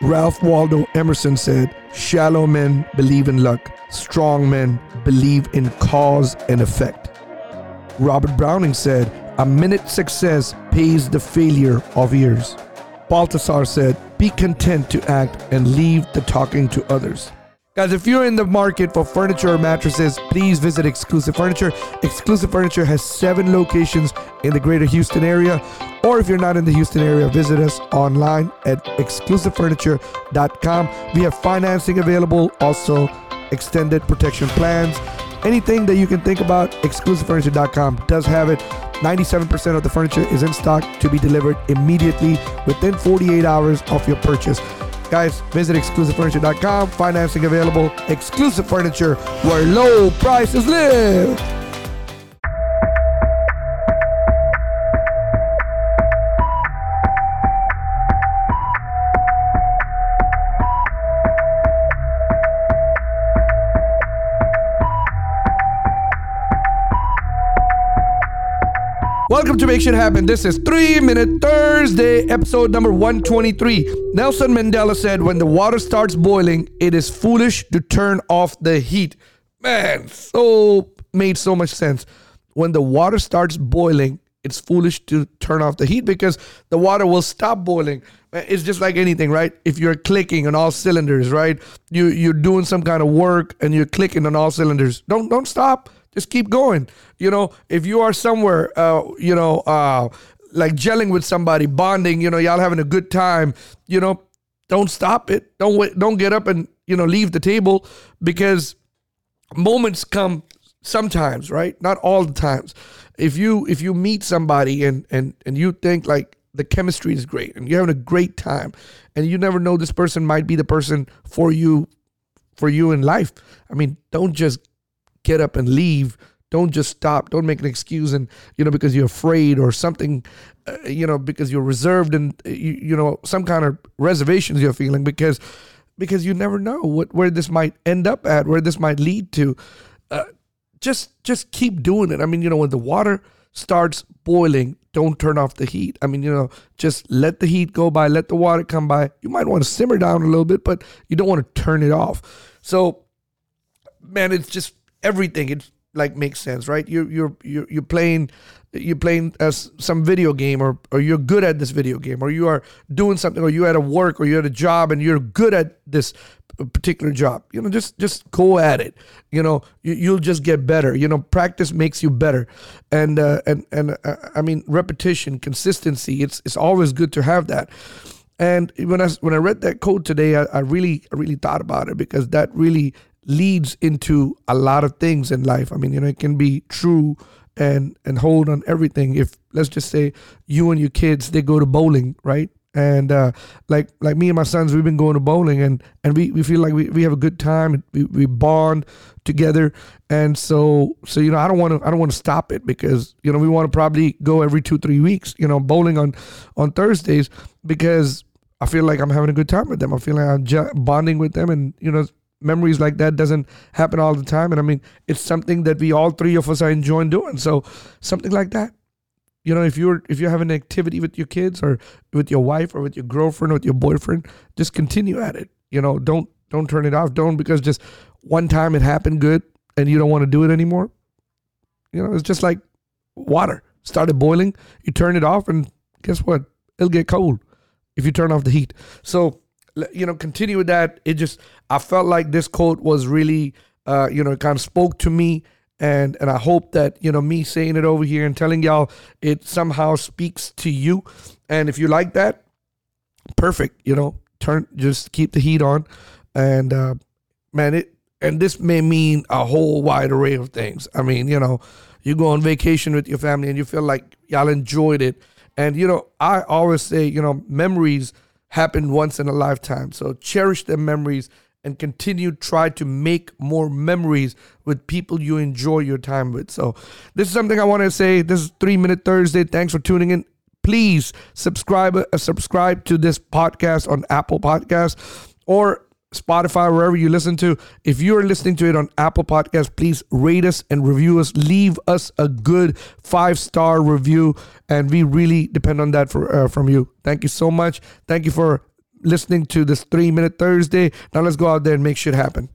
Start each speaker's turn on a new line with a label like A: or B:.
A: Ralph Waldo Emerson said, Shallow men believe in luck, strong men believe in cause and effect. Robert Browning said, A minute success pays the failure of years. Baltasar said, Be content to act and leave the talking to others. Guys, if you're in the market for furniture or mattresses, please visit Exclusive Furniture. Exclusive Furniture has seven locations in the greater Houston area. Or if you're not in the Houston area, visit us online at exclusivefurniture.com. We have financing available, also extended protection plans. Anything that you can think about, exclusivefurniture.com does have it. 97% of the furniture is in stock to be delivered immediately within 48 hours of your purchase. Guys, visit exclusivefurniture.com. Financing available. Exclusive furniture where low prices live. Welcome to Make Shit Happen. This is 3 Minute Thursday, episode number 123. Nelson Mandela said, When the water starts boiling, it is foolish to turn off the heat. Man, so made so much sense. When the water starts boiling, it's foolish to turn off the heat because the water will stop boiling. It's just like anything, right? If you're clicking on all cylinders, right? You you're doing some kind of work and you're clicking on all cylinders. Don't don't stop just keep going. You know, if you are somewhere, uh, you know, uh, like gelling with somebody, bonding, you know, y'all having a good time, you know, don't stop it. Don't wait, don't get up and, you know, leave the table because moments come sometimes, right? Not all the times. If you if you meet somebody and and and you think like the chemistry is great and you're having a great time and you never know this person might be the person for you for you in life. I mean, don't just get up and leave. Don't just stop. Don't make an excuse and you know because you're afraid or something, uh, you know because you're reserved and uh, you, you know some kind of reservations you're feeling because because you never know what where this might end up at, where this might lead to. Uh, just just keep doing it. I mean, you know, when the water starts boiling, don't turn off the heat. I mean, you know, just let the heat go by, let the water come by. You might want to simmer down a little bit, but you don't want to turn it off. So, man, it's just everything it like makes sense right? You're you're you're, you're playing you're playing uh, some video game or, or you're good at this video game or you are doing something or you're at a work or you're at a job and you're good at this particular job. You know just just go at it. You know you, will just get better. You know practice makes you better. And uh, and and uh, i mean repetition consistency it's it's always good to have that. And when i when i read that code today i, I really I really thought about it because that really leads into a lot of things in life. I mean, you know, it can be true and and hold on everything. If let's just say you and your kids they go to bowling, right? And uh, like like me and my sons, we've been going to bowling, and and we, we feel like we, we have a good time. We, we bond together, and so so you know I don't want to I don't want to stop it because you know we want to probably go every two three weeks. You know, bowling on on Thursdays because I feel like I'm having a good time with them. I feel like I'm bonding with them, and you know, memories like that doesn't happen all the time. And i mean it's something that we all three of us are enjoying doing. So something like that. You know if you're if you have an activity with your kids or with your wife or with your girlfriend or with your boyfriend just continue at it. You know don't don't turn it off. Don't because just one time it happened good and you don't want to do it anymore. You know it's just like water. Started boiling you turn it off and guess what? It'll get cold if you turn off the heat. So you know, continue with that. It just, I felt like this quote was really, uh, you know, kind of spoke to me. And, and I hope that, you know, me saying it over here and telling y'all it somehow speaks to you. And if you like that, perfect. You know, turn, just keep the heat on. And, uh, man, it, and this may mean a whole wide array of things. I mean, you know, you go on vacation with your family and you feel like y'all enjoyed it. And, you know, I always say, you know, memories happen once in a lifetime. So cherish the memories and continue try to make more memories with people you enjoy your time with. So this is something I want to say. This is 3 Minute Thursday. Thanks for tuning in. Please subscribe uh, subscribe to this podcast on Apple Podcasts or Spotify, wherever you listen to. If you're listening to it on Apple Podcasts, please rate us and review us. Leave us a good five star review, and we really depend on that for uh, from you. Thank you so much. Thank you for listening to this three minute Thursday. Now let's go out there and make shit happen.